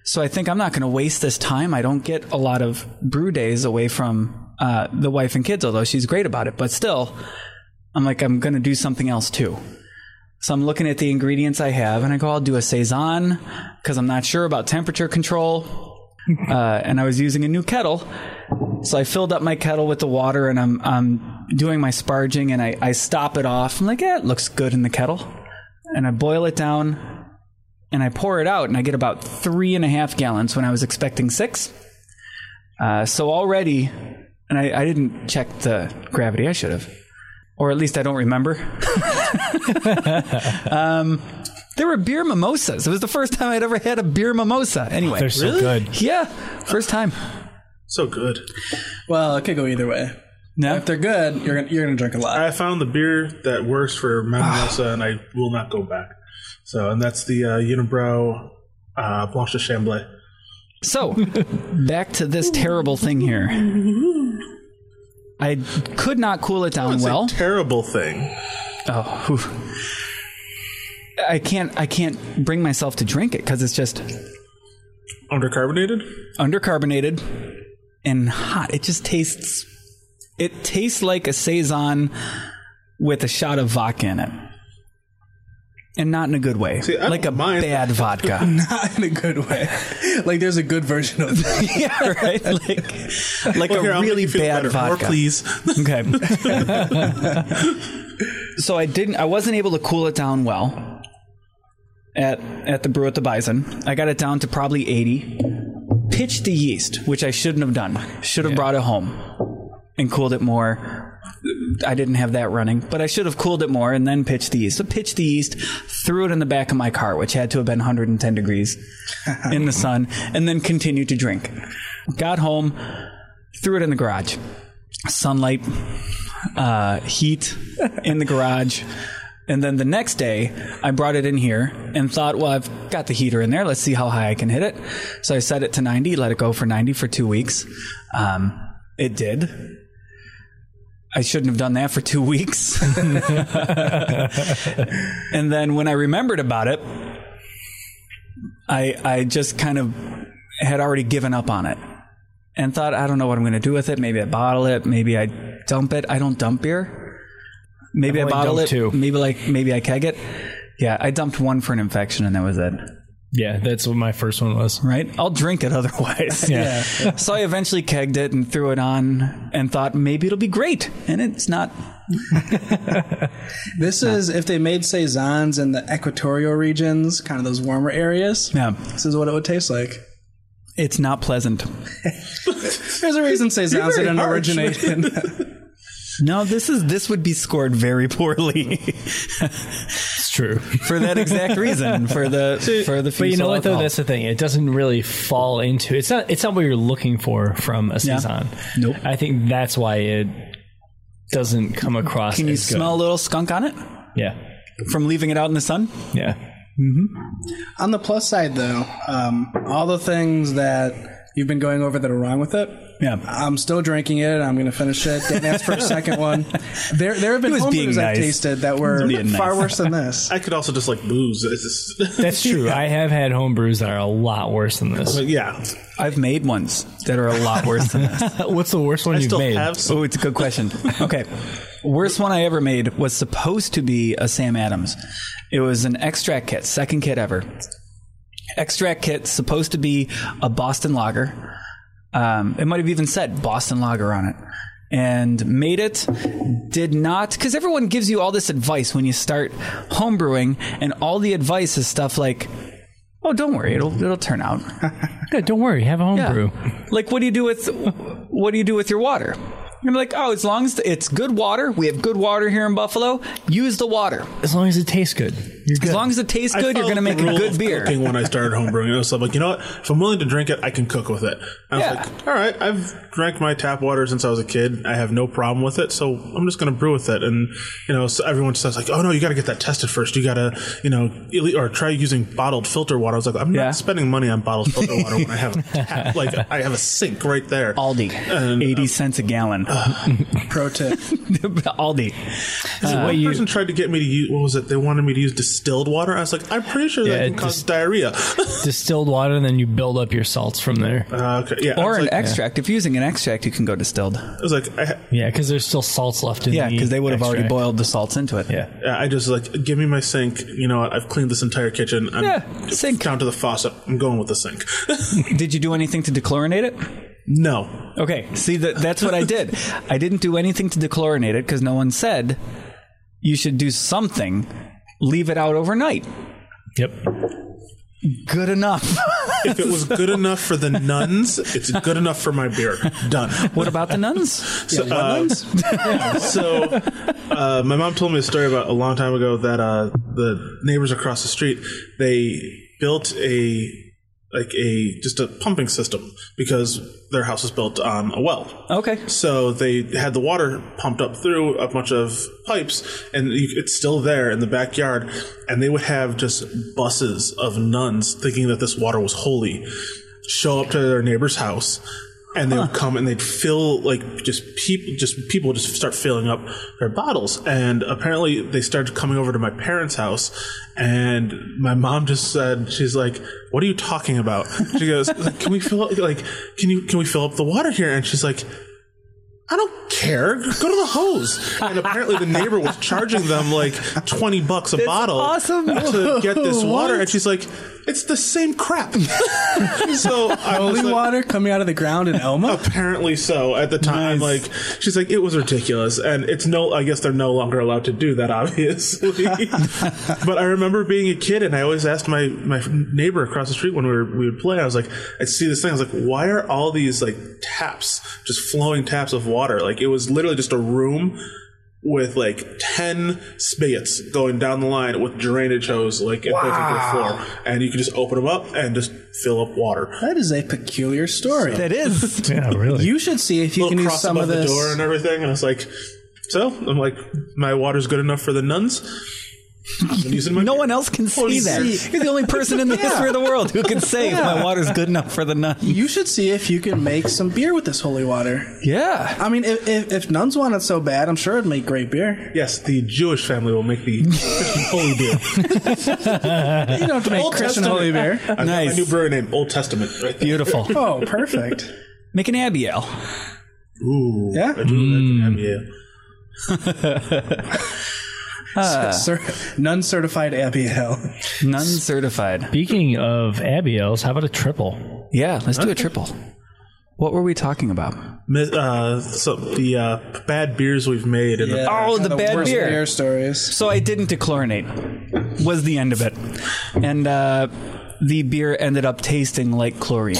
[SPEAKER 1] So I think I'm not going to waste this time. I don't get a lot of brew days away from uh, the wife and kids, although she's great about it. But still, I'm like, I'm going to do something else too. So I'm looking at the ingredients I have, and I go, I'll do a saison because I'm not sure about temperature control. uh, and I was using a new kettle, so I filled up my kettle with the water, and I'm I'm doing my sparging, and I I stop it off. I'm like, yeah, it looks good in the kettle, and I boil it down, and I pour it out, and I get about three and a half gallons when I was expecting six. Uh, so already, and I, I didn't check the gravity. I should have, or at least I don't remember. um, there were beer mimosas. It was the first time I'd ever had a beer mimosa. Anyway,
[SPEAKER 5] They're so good.
[SPEAKER 1] yeah, first time.
[SPEAKER 2] so good.
[SPEAKER 4] Well, it could go either way.
[SPEAKER 1] No,
[SPEAKER 4] If they're good, you're gonna you're gonna drink a lot.
[SPEAKER 2] I found the beer that works for Mimosa, and I will not go back. So, and that's the uh, Unibroue uh, Blanche de Chambly.
[SPEAKER 1] So, back to this terrible thing here. I could not cool it down well.
[SPEAKER 2] a terrible thing.
[SPEAKER 1] Oh, whew. I can't. I can't bring myself to drink it because it's just
[SPEAKER 2] Undercarbonated?
[SPEAKER 1] undercarbonated and hot. It just tastes. It tastes like a saison with a shot of vodka in it, and not in a good way.
[SPEAKER 2] See,
[SPEAKER 1] like a
[SPEAKER 2] mind
[SPEAKER 1] bad vodka.
[SPEAKER 4] Not in a good way. Like there's a good version of that.
[SPEAKER 1] yeah, right. Like, like
[SPEAKER 2] Well,
[SPEAKER 1] a
[SPEAKER 2] here,
[SPEAKER 1] really bad
[SPEAKER 2] better. More,
[SPEAKER 1] vodka.
[SPEAKER 2] please.
[SPEAKER 1] Okay. so I didn't. I wasn't able to cool it down well at at the brew at the Bison. I got it down to probably eighty. Pitched the yeast, which I shouldn't have done. Should have brought it home and cooled it more. I didn't have that running, but I should have cooled it more and then pitched the yeast. So pitched the yeast, threw it in the back of my car, which had to have been 110 degrees in the sun, and then continued to drink. Got home, threw it in the garage. Sunlight, uh, heat in the garage. And then the next day, I brought it in here and thought, well, I've got the heater in there. Let's see how high I can hit it. So I set it to 90, let it go for 90 for two weeks. Um, it did. I shouldn't have done that for two weeks. and then when I remembered about it, I I just kind of had already given up on it and thought I don't know what I'm going to do with it. Maybe I bottle it. Maybe I dump it. I don't dump beer. Maybe I bottle it.
[SPEAKER 5] two.
[SPEAKER 1] Maybe like maybe I keg it. Yeah, I dumped one for an infection and that was it.
[SPEAKER 5] Yeah, that's what my first one was.
[SPEAKER 1] Right? I'll drink it otherwise.
[SPEAKER 5] Yeah.
[SPEAKER 1] so I eventually kegged it and threw it on and thought maybe it'll be great. And it's not.
[SPEAKER 4] This is if they made saisons in the equatorial regions, kind of those warmer areas.
[SPEAKER 1] Yeah,
[SPEAKER 4] This is what it would taste like.
[SPEAKER 1] it's not pleasant.
[SPEAKER 4] There's a reason saisons
[SPEAKER 2] very
[SPEAKER 4] didn't
[SPEAKER 2] harsh.
[SPEAKER 4] originate in.
[SPEAKER 1] No, this is this would be scored very poorly
[SPEAKER 5] It's true.
[SPEAKER 1] for that exact reason. For the for the.
[SPEAKER 5] But you know
[SPEAKER 1] fusel
[SPEAKER 5] what though? That's the thing. It doesn't really fall into. It's not. It's not what you're looking for from a
[SPEAKER 1] Yeah.
[SPEAKER 5] saison.
[SPEAKER 1] Nope.
[SPEAKER 5] I think that's why it doesn't come across.
[SPEAKER 1] Can you
[SPEAKER 5] as good.
[SPEAKER 1] smell a little skunk on it
[SPEAKER 5] Yeah.
[SPEAKER 1] from leaving it out in the sun?
[SPEAKER 5] Yeah.
[SPEAKER 4] On the plus side, though, um, all the things that you've been going over that are wrong with it,
[SPEAKER 1] Yeah.
[SPEAKER 4] I'm still drinking it. I'm going to finish it. Didn't ask for a second one. There, there have been
[SPEAKER 1] He was being
[SPEAKER 4] homebrews I've tasted that were
[SPEAKER 1] being nice.
[SPEAKER 4] far worse than this.
[SPEAKER 2] I could also just like booze.
[SPEAKER 5] That's true. I have had home brews that are a lot worse than this.
[SPEAKER 2] but yeah,
[SPEAKER 1] I've made ones that are a lot worse than this.
[SPEAKER 5] What's the worst one
[SPEAKER 2] I
[SPEAKER 5] you've
[SPEAKER 2] still
[SPEAKER 5] made?
[SPEAKER 1] Oh, it's a good question. Okay. Worst one I ever made was supposed to be a Sam Adams. It was an extract kit, second kit ever. Extract kit supposed to be a Boston lager. Um, it might have even said Boston lager on it. And made it, did not, because everyone gives you all this advice when you start homebrewing, and all the advice is stuff like, "Oh, don't worry, it'll it'll turn out."
[SPEAKER 5] Yeah, don't worry. Have a
[SPEAKER 1] Yeah.
[SPEAKER 5] homebrew.
[SPEAKER 1] Like, what do you do with what do you do with your water? I'm like, oh, as long as it's good water, we have good water here in Buffalo. Use the water.
[SPEAKER 5] As long as it tastes good.
[SPEAKER 1] As long as it tastes good, you're going to make
[SPEAKER 2] the
[SPEAKER 1] a
[SPEAKER 2] rule
[SPEAKER 1] good
[SPEAKER 2] of
[SPEAKER 1] beer.
[SPEAKER 2] Cooking when I started homebrewing, I was like, you know what? If I'm willing to drink it, I can cook with it. I was
[SPEAKER 1] Yeah.
[SPEAKER 2] like, all right, I've drank my tap water since I was a kid. I have no problem with it, so I'm just going to brew with it. And you know, so everyone says like, oh no, you got to get that tested first. You got to, you know, ili- or try using bottled filter water. I was like, I'm
[SPEAKER 1] Yeah.
[SPEAKER 2] not spending money on bottled filter water when I have a tap. like I have a sink right there.
[SPEAKER 1] Aldi, eighty um, cents a gallon.
[SPEAKER 4] Uh, Pro tip.
[SPEAKER 1] Aldi.
[SPEAKER 2] Uh, one
[SPEAKER 5] you-
[SPEAKER 2] person tried to get me to use what was it? They wanted me to use distilled water. I was like, I'm pretty sure
[SPEAKER 5] Yeah,
[SPEAKER 2] that can cause
[SPEAKER 5] just-
[SPEAKER 2] diarrhea.
[SPEAKER 5] distilled water, and then you build up your salts from there.
[SPEAKER 2] uh, okay, yeah,
[SPEAKER 1] Or an
[SPEAKER 2] like,
[SPEAKER 1] extract. If you're using an extract, you can go distilled.
[SPEAKER 2] I was like, I,
[SPEAKER 5] Yeah, because there's still salts left in
[SPEAKER 1] Yeah,
[SPEAKER 5] the
[SPEAKER 1] because they would have already boiled the salts into it.
[SPEAKER 5] Yeah.
[SPEAKER 2] Yeah, I just like give me my sink. You know what? I've cleaned this entire kitchen. I'm
[SPEAKER 1] Yeah, sink.
[SPEAKER 2] down to the faucet. I'm going with the sink.
[SPEAKER 1] Did you do anything to dechlorinate it?
[SPEAKER 2] no,
[SPEAKER 1] Okay, see that that's what I did. I didn't do anything to dechlorinate it because no one said you should do something. Leave it out overnight.
[SPEAKER 5] Yep.
[SPEAKER 1] Good enough.
[SPEAKER 2] if it was good enough for the nuns, it's good enough for my beer. Done.
[SPEAKER 1] what about the nuns?
[SPEAKER 2] So, uh, so uh, my mom told me a story about a long time ago that uh, the neighbors across the street they built a like a just a pumping system because their house was built on a well.
[SPEAKER 1] Okay.
[SPEAKER 2] So they had the water pumped up through a bunch of pipes, and you, it's still there in the backyard. And they would have just buses of nuns thinking that this water was holy, show up to their neighbor's house, and they would come and they'd fill like just people, just people would just start filling up their bottles. And apparently, they started coming over to my parents' house, and my mom just said, "She's like." What are you talking about? She goes, "Can we fill up, like can you can we fill up the water here?" And she's like, I don't care. Go to the hose. And apparently the neighbor was charging them like 20 bucks a bottle
[SPEAKER 1] awesome.
[SPEAKER 2] to get this water. And she's like, it's the same crap. so I was
[SPEAKER 4] Holy
[SPEAKER 2] like,
[SPEAKER 4] water coming out of the ground in Elma.
[SPEAKER 2] apparently so at the time.
[SPEAKER 1] Nice.
[SPEAKER 2] Like, she's like, it was ridiculous. And it's no, I guess they're no longer allowed to do that, obviously. but I remember being a kid and I always asked my, my neighbor across the street when we, were, we would play, I was like, I'd see this thing. I was like, why are all these like taps, just flowing taps of water? Like, it was literally just a room with like 10 spigots going down the line with drainage hose like wow. into the floor and you can just open them up and just fill up water
[SPEAKER 4] That is a peculiar story.
[SPEAKER 1] That is.
[SPEAKER 5] Yeah, really.
[SPEAKER 4] You should see if you
[SPEAKER 2] little
[SPEAKER 4] can use
[SPEAKER 2] cross
[SPEAKER 4] some
[SPEAKER 2] above
[SPEAKER 4] of
[SPEAKER 2] the door and everything and i was like so i'm like my water's good enough for the nuns I'm using my
[SPEAKER 1] No one else can see that.
[SPEAKER 4] see.
[SPEAKER 1] You're the only person in the history of the world who can say if my water's good enough for the nun.
[SPEAKER 4] You should see if you can make some beer with this holy water.
[SPEAKER 1] Yeah.
[SPEAKER 4] I mean, if, if, if nuns want it so bad, I'm sure it'd make great beer.
[SPEAKER 2] yes the jewish family will make the Christian holy beer
[SPEAKER 4] You don't have to make
[SPEAKER 2] Old
[SPEAKER 4] Christian
[SPEAKER 2] Testament.
[SPEAKER 4] holy beer.
[SPEAKER 2] I've got
[SPEAKER 1] Nice.
[SPEAKER 2] my new brewery name old testament right.
[SPEAKER 1] Beautiful.
[SPEAKER 4] Oh, perfect.
[SPEAKER 1] Make an Abbey Ale.
[SPEAKER 2] Ooh,
[SPEAKER 4] Yeah?
[SPEAKER 2] I do like mm. An yeah.
[SPEAKER 4] Cer- nun certified Abbey Ale.
[SPEAKER 1] Nun certified.
[SPEAKER 5] Speaking of Abbey Ales, how about a triple?
[SPEAKER 1] Yeah, let's do a triple. What were we talking about?
[SPEAKER 2] Uh, so the uh, bad beers we've made and the
[SPEAKER 1] Oh, the bad
[SPEAKER 4] worst
[SPEAKER 1] beer.
[SPEAKER 4] beer stories.
[SPEAKER 1] So I didn't dechlorinate. Was the end of it. And uh, the beer ended up tasting like chlorine.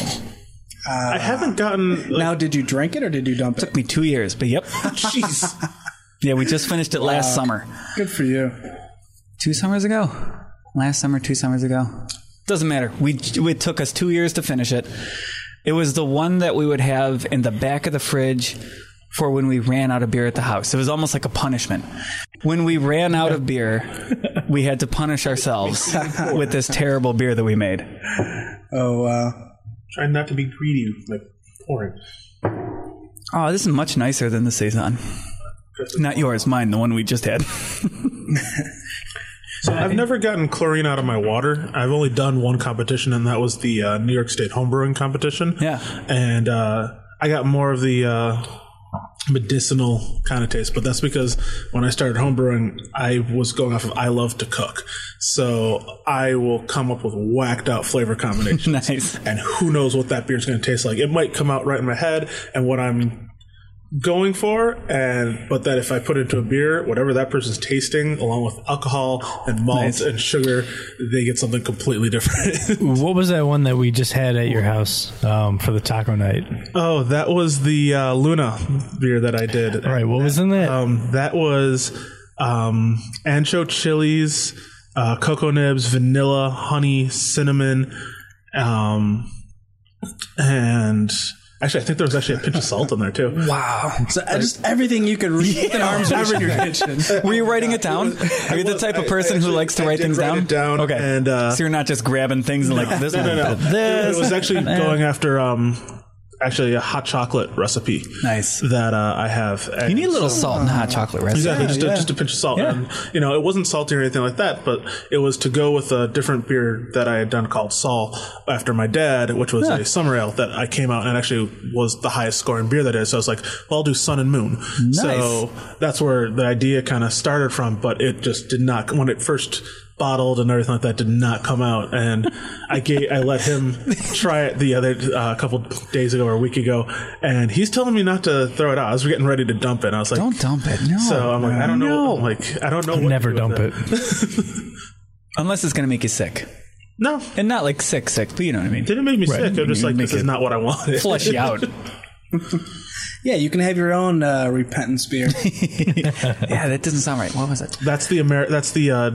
[SPEAKER 2] I haven't gotten like,
[SPEAKER 4] Now, did you drink it or did you dump it?
[SPEAKER 1] Took me two years, but yep.
[SPEAKER 2] jeez.
[SPEAKER 1] Yeah, we just finished it last summer.
[SPEAKER 4] Good for you.
[SPEAKER 1] Two summers ago. Last summer, two summers ago. Doesn't matter. We it took us two years to finish it. It was the one that we would have in the back of the fridge for when we ran out of beer at the house. It was almost like a punishment. When we ran out of beer, we had to punish ourselves with this terrible beer that we made.
[SPEAKER 4] Oh, wow.
[SPEAKER 2] Trying not to be greedy, like pouring.
[SPEAKER 1] Oh, this is much nicer than the saison. Not yours, mine. The one we just had.
[SPEAKER 2] So I've never gotten chlorine out of my water. I've only done one competition, and that was the uh, New York State homebrewing competition.
[SPEAKER 1] Yeah.
[SPEAKER 2] and uh, I got more of the uh, medicinal kind of taste, but that's because when I started homebrewing, I was going off of I love to cook, so I will come up with whacked out flavor combinations.
[SPEAKER 1] Nice.
[SPEAKER 2] and who knows what that beer is going to taste like? It might come out right in my head, and what I'm going for and but that if I put it into a beer, whatever that person's tasting, along with alcohol and malt
[SPEAKER 1] Nice.
[SPEAKER 2] and sugar, they get something completely different.
[SPEAKER 5] What was that one that we just had at your house um, for the taco night?
[SPEAKER 2] oh, that was the uh, Luna beer that I did.
[SPEAKER 5] All right, what was in that?
[SPEAKER 2] Um, that was um, ancho chilies, uh, cocoa nibs, vanilla, honey, cinnamon, um, and actually, I think there was actually a pinch of salt in there too.
[SPEAKER 4] Wow. So uh, just everything you could read within arm's reach in your kitchen.
[SPEAKER 1] Were you writing it down? Are you the type of person
[SPEAKER 2] I
[SPEAKER 1] who
[SPEAKER 2] actually-
[SPEAKER 1] likes to
[SPEAKER 2] I
[SPEAKER 1] write
[SPEAKER 2] did
[SPEAKER 1] things
[SPEAKER 2] write
[SPEAKER 1] down?
[SPEAKER 2] it down,
[SPEAKER 1] Okay.
[SPEAKER 2] and, uh,
[SPEAKER 1] so you're not just grabbing things and like this one,
[SPEAKER 2] No, no, no.
[SPEAKER 1] this.
[SPEAKER 2] It was actually going after um, actually a hot chocolate recipe.
[SPEAKER 1] Nice.
[SPEAKER 2] That uh, I have.
[SPEAKER 1] You need a little salt in hot chocolate recipe.
[SPEAKER 2] Exactly, just,
[SPEAKER 4] yeah.
[SPEAKER 2] A, just a pinch of salt.
[SPEAKER 1] Yeah.
[SPEAKER 2] And, you know, it wasn't salty or anything like that, but it was to go with a different beer that I had done called Saul after my dad, which was a summer ale that I came out and actually was the highest scoring beer that is. So I was like, well, I'll do Sun and Moon. Nice. So that's where the idea kind of started from, but it just did not, when it first bottled and everything like that did not come out and i gave i let him try it the other uh, couple days ago or a week ago and he's telling me not to throw it out i was getting ready to dump it and i was like
[SPEAKER 1] Don't dump it. No.
[SPEAKER 2] so I'm like, I don't know. I'm like, I don't know. What to
[SPEAKER 5] Never
[SPEAKER 2] do
[SPEAKER 5] dump
[SPEAKER 2] with
[SPEAKER 5] it.
[SPEAKER 1] Unless it's going to make you sick.
[SPEAKER 2] No,
[SPEAKER 1] And not like sick, sick, but you know what I mean.
[SPEAKER 2] didn't make me sick. I'm just like,
[SPEAKER 1] Make
[SPEAKER 2] this is
[SPEAKER 1] it-
[SPEAKER 2] not what I wanted.
[SPEAKER 1] Flush you out.
[SPEAKER 4] Yeah, you can have your own uh, repentance beer.
[SPEAKER 1] yeah, that doesn't sound right. What was it?
[SPEAKER 2] That's the Amer- That's the uh,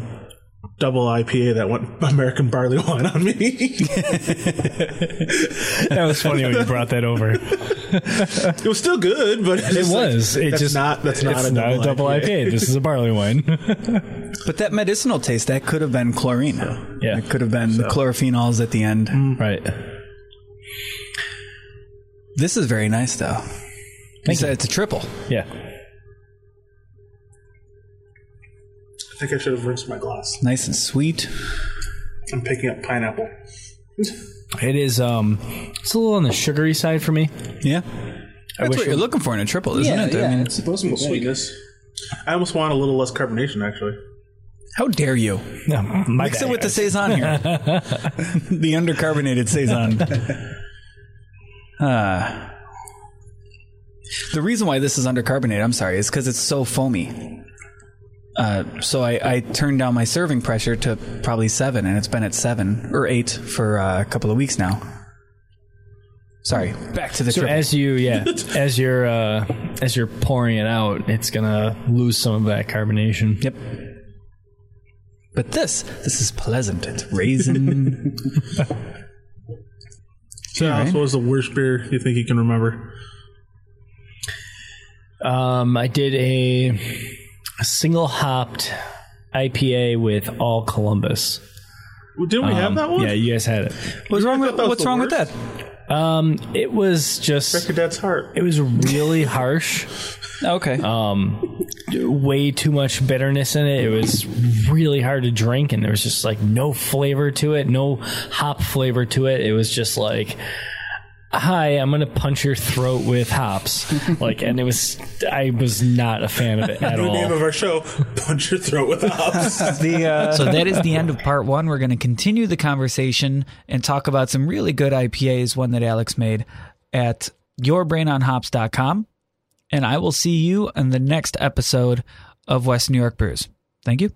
[SPEAKER 2] double IPA that went American barley wine on me.
[SPEAKER 5] That was funny when you brought that over.
[SPEAKER 2] it was still good, but
[SPEAKER 5] It was. it just
[SPEAKER 2] not. That's not
[SPEAKER 5] it's
[SPEAKER 2] a
[SPEAKER 5] not
[SPEAKER 2] double,
[SPEAKER 5] a double IPA. This is a barley wine.
[SPEAKER 1] But that medicinal taste, that could have been chlorine.
[SPEAKER 5] Yeah.
[SPEAKER 1] It could have been the chlorophenols at the end. Mm.
[SPEAKER 5] right.
[SPEAKER 1] This is very nice, though. You said it's a triple.
[SPEAKER 5] Yeah.
[SPEAKER 2] Think I should have rinsed my glass.
[SPEAKER 1] Nice and sweet.
[SPEAKER 2] I'm picking up pineapple.
[SPEAKER 5] It is. Um, it's a little on the sugary side for me.
[SPEAKER 1] Yeah. That's
[SPEAKER 5] wish
[SPEAKER 1] what you're
[SPEAKER 5] it-
[SPEAKER 1] looking for in a triple, isn't
[SPEAKER 4] yeah,
[SPEAKER 1] it?
[SPEAKER 4] yeah,
[SPEAKER 1] I mean,
[SPEAKER 4] it's supposed to be.
[SPEAKER 2] Sweetness. I almost want a little less carbonation, actually.
[SPEAKER 1] how dare you?
[SPEAKER 5] No, my
[SPEAKER 1] Mix
[SPEAKER 5] bad,
[SPEAKER 1] it with the
[SPEAKER 5] guys.
[SPEAKER 1] saison here. the undercarbonated saison. Uh, the reason why this is undercarbonated, I'm sorry, is because it's so foamy. Uh, so I, I turned down my serving pressure to probably seven, and it's been at seven or eight for uh, a couple of weeks now. Sorry, back to the
[SPEAKER 5] So
[SPEAKER 1] triple.
[SPEAKER 5] as you, yeah, as you're uh, as you're pouring it out, it's gonna lose some of that carbonation.
[SPEAKER 1] Yep. But this, this is pleasant. It's raisin.
[SPEAKER 2] So,
[SPEAKER 1] Yeah, right.
[SPEAKER 2] what was the worst beer you think you can remember?
[SPEAKER 5] Um, I did a, a single hopped IPA with all Columbus.
[SPEAKER 2] Well, Didn't we have that one?
[SPEAKER 5] Um, Yeah, you guys had it.
[SPEAKER 1] what's wrong with
[SPEAKER 2] that
[SPEAKER 1] What's
[SPEAKER 2] the
[SPEAKER 1] wrong with that?
[SPEAKER 5] Um, it was just
[SPEAKER 2] Break your heart.
[SPEAKER 5] it was really harsh.
[SPEAKER 1] Okay.
[SPEAKER 5] Um, way too much bitterness in it. It was really hard to drink, and there was just like no flavor to it, no hop flavor to it. It was just like, "Hi, I'm gonna punch your throat with hops," like, and it was. I was not a fan of it at
[SPEAKER 2] The name of our show: Punch Your Throat with Hops.
[SPEAKER 1] the uh, so that is the end of part one. We're going to continue the conversation and talk about some really good IPAs. One that Alex made at yourbrainonhops.com. And I will see you in the next episode of West New York Brews. Thank you.